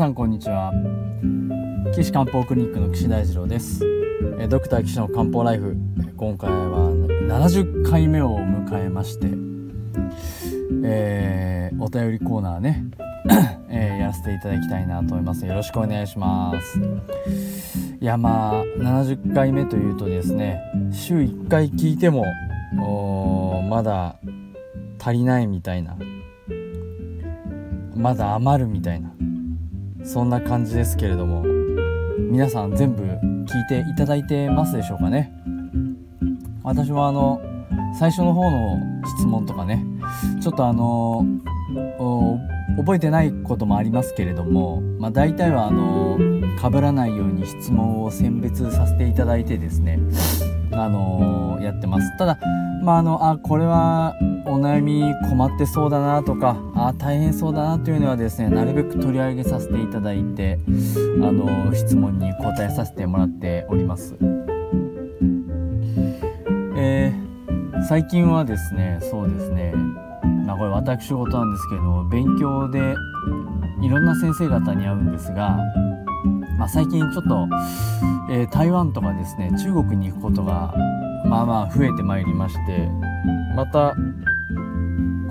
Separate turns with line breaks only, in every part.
さんこんにちは。岸漢方クリニックの岸大二郎です。ドクター岸の漢方ライフ今回は70回目を迎えまして、えー、お便りコーナーね、えー、やらせていただきたいなと思います。よろしくお願いします。いやまあ70回目というとですね週1回聞いてもまだ足りないみたいなまだ余るみたいなそんな感じですけれども皆さん全部聞いていただいてますでしょうかね？私もあの最初の方の質問とかねちょっとあの覚えてないこともありますけれども、まあ、大体はあの被らないように質問を選別させていただいてですねあのやってます。ただまああのあこれはお悩み困ってそうだなとかあ大変そうだなというのはですねなるべく取り上げさせていただいてあの質問に答えさせてもらっております。えー、最近はですねそうですねまあこれ私事なんですけど勉強でいろんな先生方に会うんですが、まあ、最近ちょっと、えー、台湾とかですね中国に行くことがまあまあ増えてまいりましてまた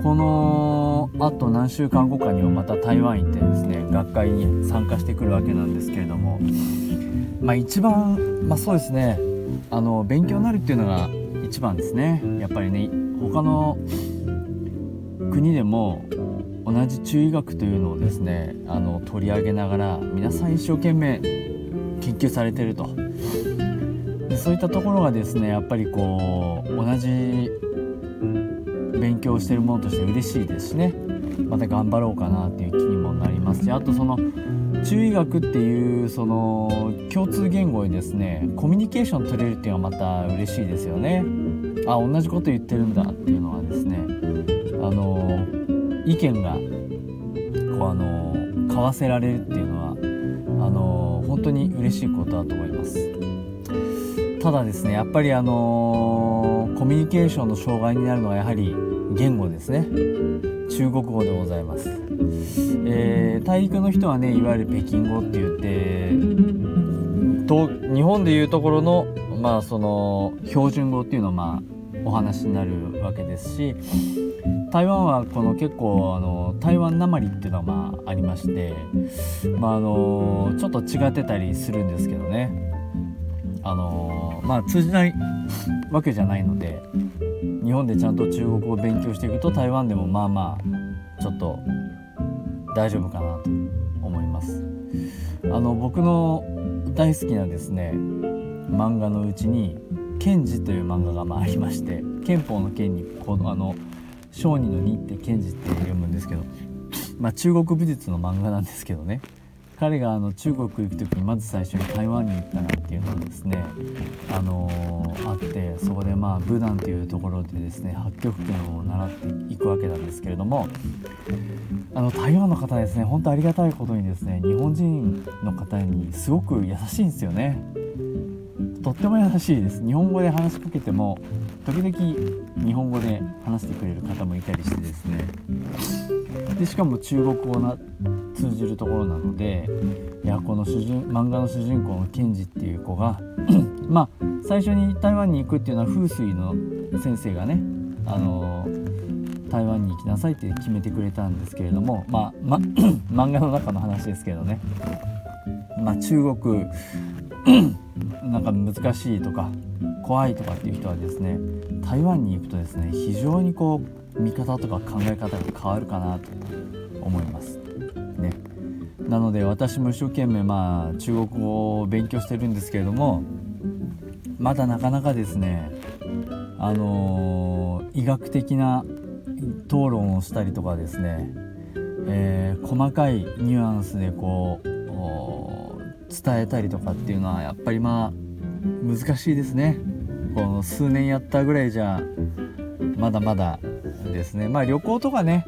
このあと何週間後かにはまた台湾行ってですね学会に参加してくるわけなんですけれどもまあ一番まあそうですねあの勉強になるっていうのが一番ですね。やっぱりね他の国でも同じ中医学というのをですねあの取り上げながら皆さん一生懸命研究されてると。でそういったところがですねやっぱりこう同じ勉強してるものとして嬉しいですしね。また頑張ろうかなっていう気にもなりますしあとその中医学っていうその共通言語にですねコミュニケーション取れるっていうのはまた嬉しいですよね。あ同じこと言ってるんだっていうのはですねあの意見がこうあの交わせられるっていうのはあの本当に嬉しいことだと思います。ただですねやっぱりあのコミュニケーションの障害になるのはやはり言語ですね。中国語でございます、えー、大陸の人はねいわゆる北京語って言ってと日本でいうところのまあその標準語っていうのはまあお話になるわけですし台湾はこの結構あの台湾なまりっていうのはまあありまして、まあ、あのちょっと違ってたりするんですけどね。あのまあ通じないわけじゃないので日本でちゃんと中国語を勉強していくと台湾でもまあまあちょっと大丈夫かなと思います。あの僕の大好きなですね漫画のうちに「賢治」という漫画がまあありまして憲法の剣にこのあの小児の2って賢治って読むんですけどまあ中国武術の漫画なんですけどね。彼があの中国行く時にまず最初に台湾に行ったなっていうのがですね、あのー、あってそこでまあ武断というところでですね八極拳を習っていくわけなんですけれどもあの台湾の方ですね本当ありがたいことにですね日本人の方にすごく優しいんですよね。とっても優しいです日本語で話しかけても時々日本語で話してくれる方もいたりしてですねでしかも中国語通じるところなのでいやこの主人漫画の主人公のケンジっていう子が まあ最初に台湾に行くっていうのは風水の先生がねあの台湾に行きなさいって決めてくれたんですけれどもまあ、ま、漫画の中の話ですけどね、まあ、中国 なんか難しいとか怖いとかっていう人はですね台湾に行くとですね非常にこう見方とか考え方が変わるかなと思います。なので私も一生懸命まあ中国語を勉強してるんですけれどもまだなかなかですねあのー、医学的な討論をしたりとかですね、えー、細かいニュアンスでこう伝えたりとかっていうのはやっぱりまあ難しいですね。この数年やったぐらいじゃまだまだですね。まあ旅行とかね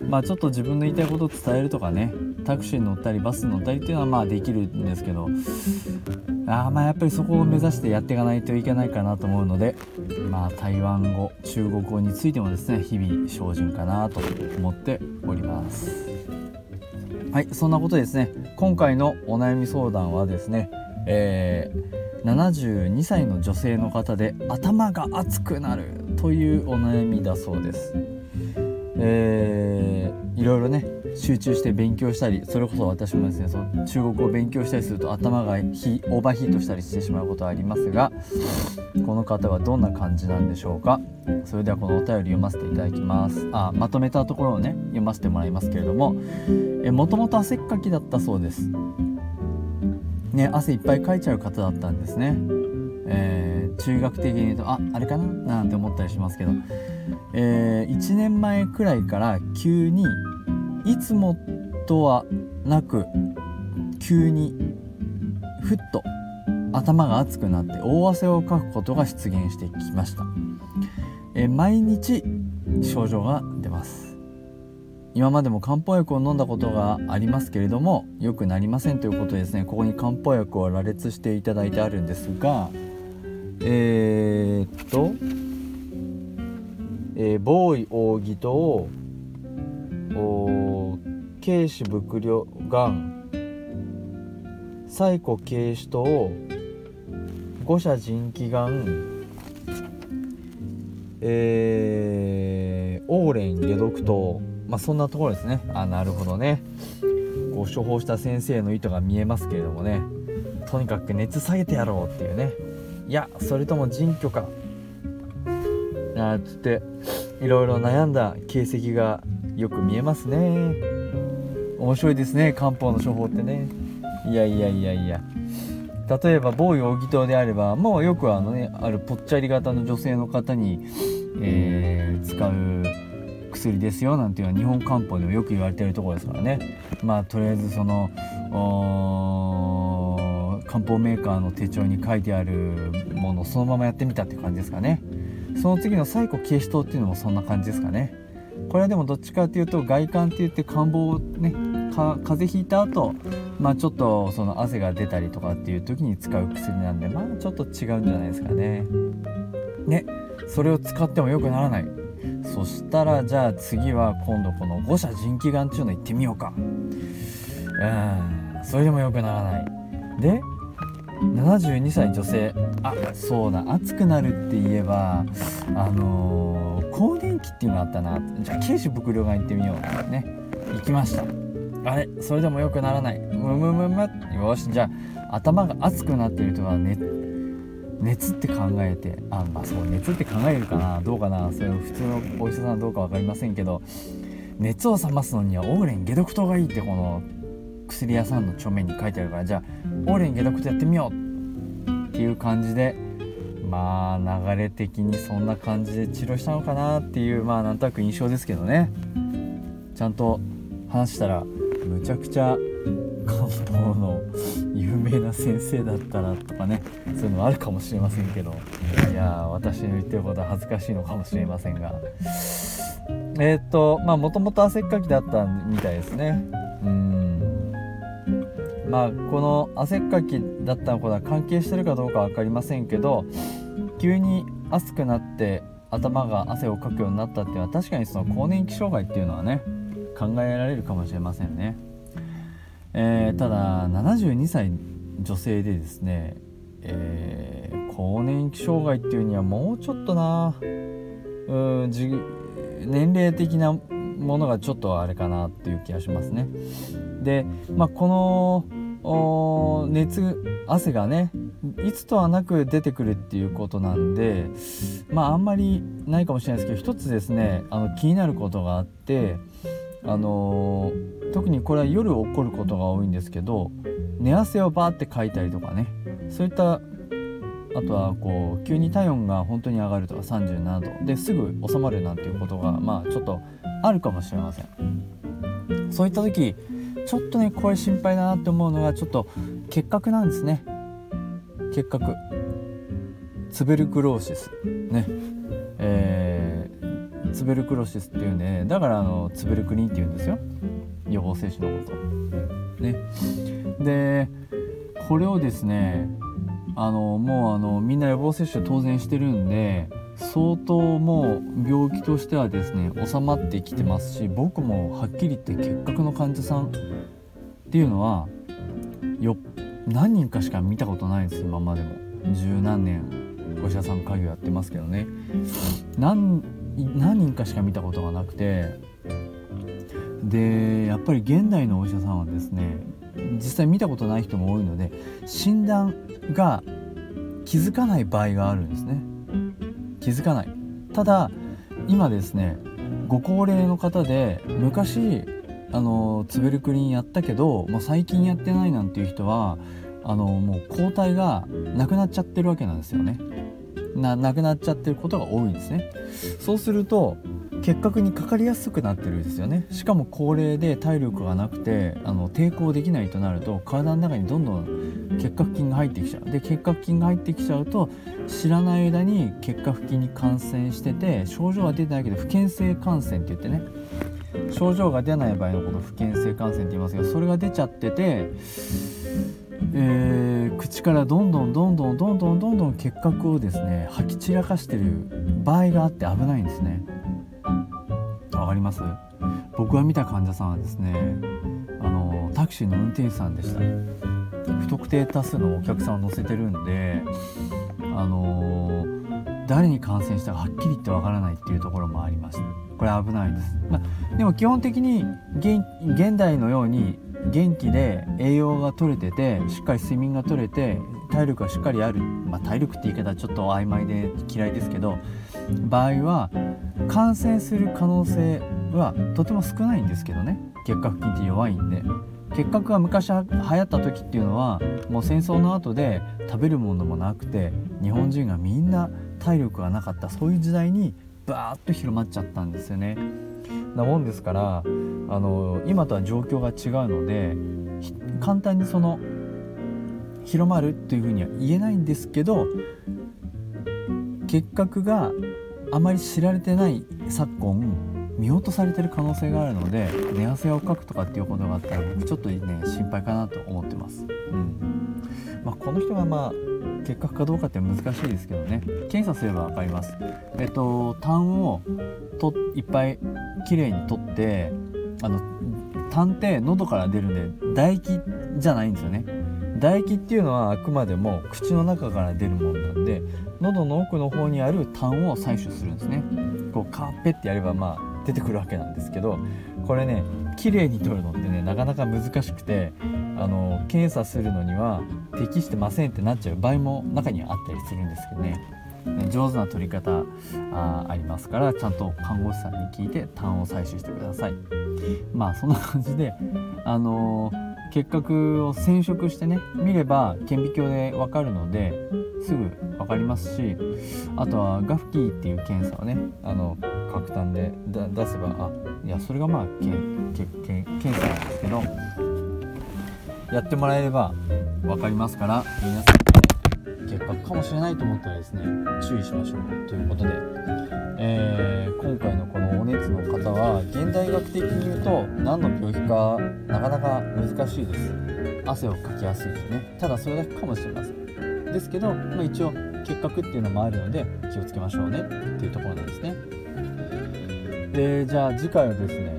まあちょっと自分の言いたいことを伝えるとかねタクシーに乗ったりバスに乗ったりっていうのはまあできるんですけどあまあやっぱりそこを目指してやっていかないといけないかなと思うのでまあ台湾語中国語についてもですね日々精進かなと思っております。はいそんなことですね今回のお悩み相談はですね、えー、72歳の女性の方で頭が熱くなるというお悩みだそうです。えー、いろいろね集中して勉強したりそれこそ私もですねその中国語を勉強したりすると頭がヒオーバーヒートしたりしてしまうことはありますがこの方はどんな感じなんでしょうか？それではこのお便り読ませていただきます。あまとめたところをね読ませてもらいますけれどももともと汗っかきだったそうです。ね汗いっぱいかいちゃう方だったんですね。えー、中学的に言うとああれかな？なんて思ったりしますけど、えー、1年前くらいから急にいつもとはなく急にふっと頭が熱くなって大汗をかくことが出現してきました、え毎日症状が出ます。今までも漢方薬を飲んだことがありますけれども良くなりませんということでですねここに漢方薬を羅列していただいてあるんですがえー、っと、えー、防衛扇と軽視伏量がん最古軽視と五者腎気がんえー、オーレン解毒糖まあそんなところですね。あなるほどね。こう処方した先生の意図が見えますけれどもね。とにかく熱下げてやろうっていうね。いやそれとも腎虚か。あつっていろいろ悩んだ形跡がよく見えますね。面白いですね漢方の処方ってね。いやいやいやいや。例えば某容疑糖であればもうよくあのねあるぽっちゃり型の女性の方に、えー、使う薬ですよなんていうのは日本漢方でもよく言われてるところですからね。まあとりあえずその漢方メーカーの手帳に書いてあるものをそのままやってみたって感じですかね。その次の最古軽視糖っていうのもそんな感じですかね。これはでもどっちかっていうと外観って言って感冒をね風邪ひいた後まあちょっとその汗が出たりとかっていう時に使う薬なんでまあちょっと違うんじゃないですかね。ねそれを使っても良くならない。そしたらじゃあ次は今度この五者腎気丸っていうの行ってみようか。うんそれでも良くならない。で72歳女性。あそうだ暑くなるって言えばあのー、更年期っていうのあったなじゃあ軽視伏量が行ってみよう。ね。行きました。あれ？それでも良くならない。むむむむよし。じゃあ頭が熱くなってる人は、ね、熱って考えて。あまあそう熱って考えるかな。どうかな。それ普通のお医者さんはどうか分かりませんけど。熱を冷ますのにはオーレン解毒糖がいいってこの薬屋さんの著面に書いてあるから。じゃあオーレン解毒とやってみようっていう感じでまあ流れ的にそんな感じで治療したのかなっていうまあなんとなく印象ですけどね。ちゃんと話したらむちゃくちゃ漢方の有名な先生だったらとかね。そういうのあるかもしれませんけど。いや私の言ってることは恥ずかしいのかもしれませんが。えー、っとまあもともと汗っかきだったみたいですね。まあこの汗っかきだったことは関係してるかどうか分かりませんけど急に暑くなって頭が汗をかくようになったっていうのは確かにその更年期障害っていうのはね考えられるかもしれませんね、えー、ただ72歳女性でですね、えー、更年期障害っていうにはもうちょっとなうん年齢的なものがちょっとあれかなっていう気がしますね。で、まあ、この熱汗がねいつとはなく出てくるっていうことなんでまああんまりないかもしれないですけど一つですねあの気になることがあってあのー、特にこれは夜起こることが多いんですけど寝汗をバーってかいたりとかねそういったあとはこう急に体温が本当に上がるとか37度ですぐ収まるなんていうことがまあちょっとあるかもしれません。そういった時ちょっとねこれ心配だなって思うのがちょっと結核なんですね。結核。ツベルクローシス。ね。えー、ツベルクローシスっていうんで、ね、だからあのツベルクリンっていうんですよ。予防接種のこと。ね。でこれをですねあのもうあのみんな予防接種当然してるんで相当もう病気としてはですね収まってきてますし僕もはっきり言って結核の患者さんっていうのはよ何人かしか見たことないです今までも。十何年お医者さん家業やってますけどね。何人かしか見たことがなくてでやっぱり現代のお医者さんはですね実際見たことない人も多いので診断が気づかない場合があるんですね。気づかない。ただ今ですねご高齢の方で昔あのツベルクリンやったけどもう最近やってないなんていう人はあのもう抗体がなくなっちゃってるわけなんですよね。ななくなっちゃってることが多いんですね。そうすると結核にかかりやすくなってるんですよね。しかも高齢で体力がなくてあの抵抗できないとなると体の中にどんどん結核菌が入ってきちゃう。で結核菌が入ってきちゃうと知らない間に結核菌に感染してて症状は出てないけど不検性感染って言ってね。症状が出ない場合のこと不検性感染って言いますけどそれが出ちゃっててえー、口からどんどんどんどんどんどんどんどん結核をですね吐き散らかしてる場合があって危ないんですね。わかります？僕が見た患者さんはですねあのタクシーの運転手さんでした。不特定多数のお客さんを乗せてるんであの誰に感染したかはっきり言ってわからないっていうところもありましたこれ危ないです、まあ、でも基本的に現代のように元気で栄養が取れててしっかり睡眠が取れて体力がしっかりある、まあ、体力って言い方はちょっと曖昧で嫌いですけど場合は感染する可能性はとても少ないんですけどね。結核菌って弱いんで。結核が昔流行った時っていうのはもう戦争の後で食べるものもなくて日本人がみんな体力がなかったそういう時代にバーッと広まっちゃったんですよね。なもんですからあの今とは状況が違うので簡単にその広まるというふうには言えないんですけど結核があまり知られてない昨今見落とされてる可能性があるので寝汗をかくとかっていうことがあったら僕ちょっとね心配かなと思ってます。うん。まあ、この人がまあ結核かどうかって難しいですけどね。検査すれば分かります。えっと痰をといっぱいきれいに取ってあの痰って喉から出るんで唾液じゃないんですよね。唾液っていうのはあくまでも口の中から出るものなんで喉の奥の方にある痰を採取するんですね。こうカーペってやればまあ出てくるわけなんですけどこれね綺麗に取るのってねなかなか難しくてあの検査するのには適してませんってなっちゃう場合も中にはあったりするんですけどね。上手な取り方あありますからちゃんと看護師さんに聞いて痰を採取してください。まあそんな感じであのー、結核を染色してね見れば顕微鏡で分かるのですぐ分かりますしあとはガフキーっていう検査をねあの角炭で出せばあいやそれがまあけけけ検査なんですけどやってもらえれば分かりますから皆さん結核かもしれないと思ったらですね注意しましょう。ということで、えー、今回のこのお熱の方は現代学的に言うと何の病気かなかなか難しいです。汗をかきやすいしね。ただそれだけかもしれません。ですけど、まあ、一応結核っていうのもあるので気をつけましょうねっていうところなんですね。でじゃあ次回はですね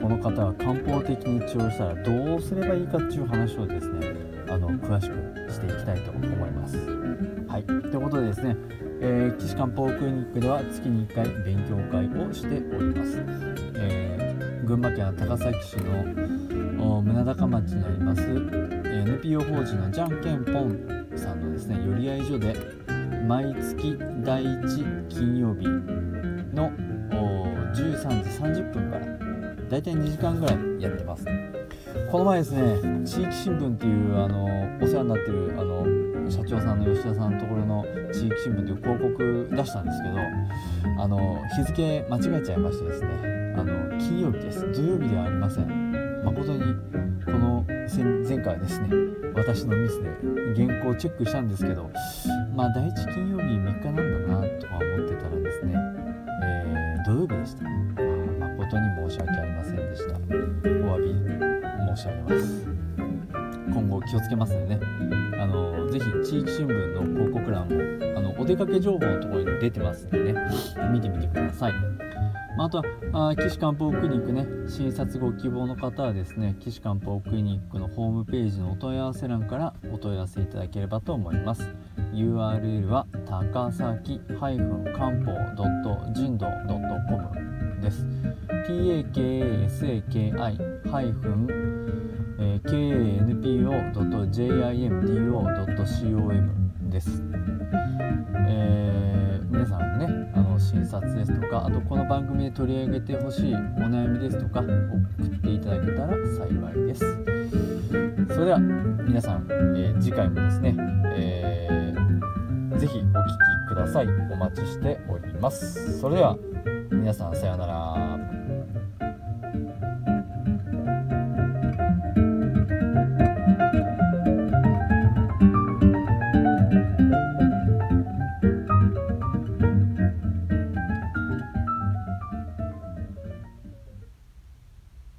この方は漢方的に治療したらどうすればいいかっていう話をですねあの詳しくしていきたいと思います。はい、ということでですね、えー、岸漢方クリニックでは月に1回勉強会をしております。えー、群馬県高崎市の宗高町にあります NPO 法人のじゃんけんぽんさんのですね寄り合い所で毎月第1金曜日の13時30分からだいたい2時間ぐらいやってます。この前ですね地域新聞っていうあのお世話になってるあの社長さんの吉田さんのところの地域新聞という広告出したんですけどあの日付間違えちゃいましてですねあの金曜日です。土曜日ではありません。誠にこの前回ですね私のミスで原稿をチェックしたんですけどまあ第一金曜日3日なんだなとか思ってたらですね、曜日でした、まあ、誠に申し訳ありませんでした。お詫び申し上げます。今後気をつけますのでね。あのぜひ地域新聞の広告欄もあのお出かけ情報のところに出てますんでね。見てみてください。まあ、あとはあ岸漢方クリニックね。診察ご希望の方はですね岸漢方クリニックのホームページのお問い合わせ欄からお問い合わせいただければと思います。URL は高崎漢方人道 .com です。Takasaki-kanpo.jimdo.com です、診察ですとかあとこの番組で取り上げてほしいお悩みですとか送っていただけたら幸いです。それでは皆さん、えー、次回もですね、えー、ぜひお聴きください。お待ちしております。それでは皆さんさようなら。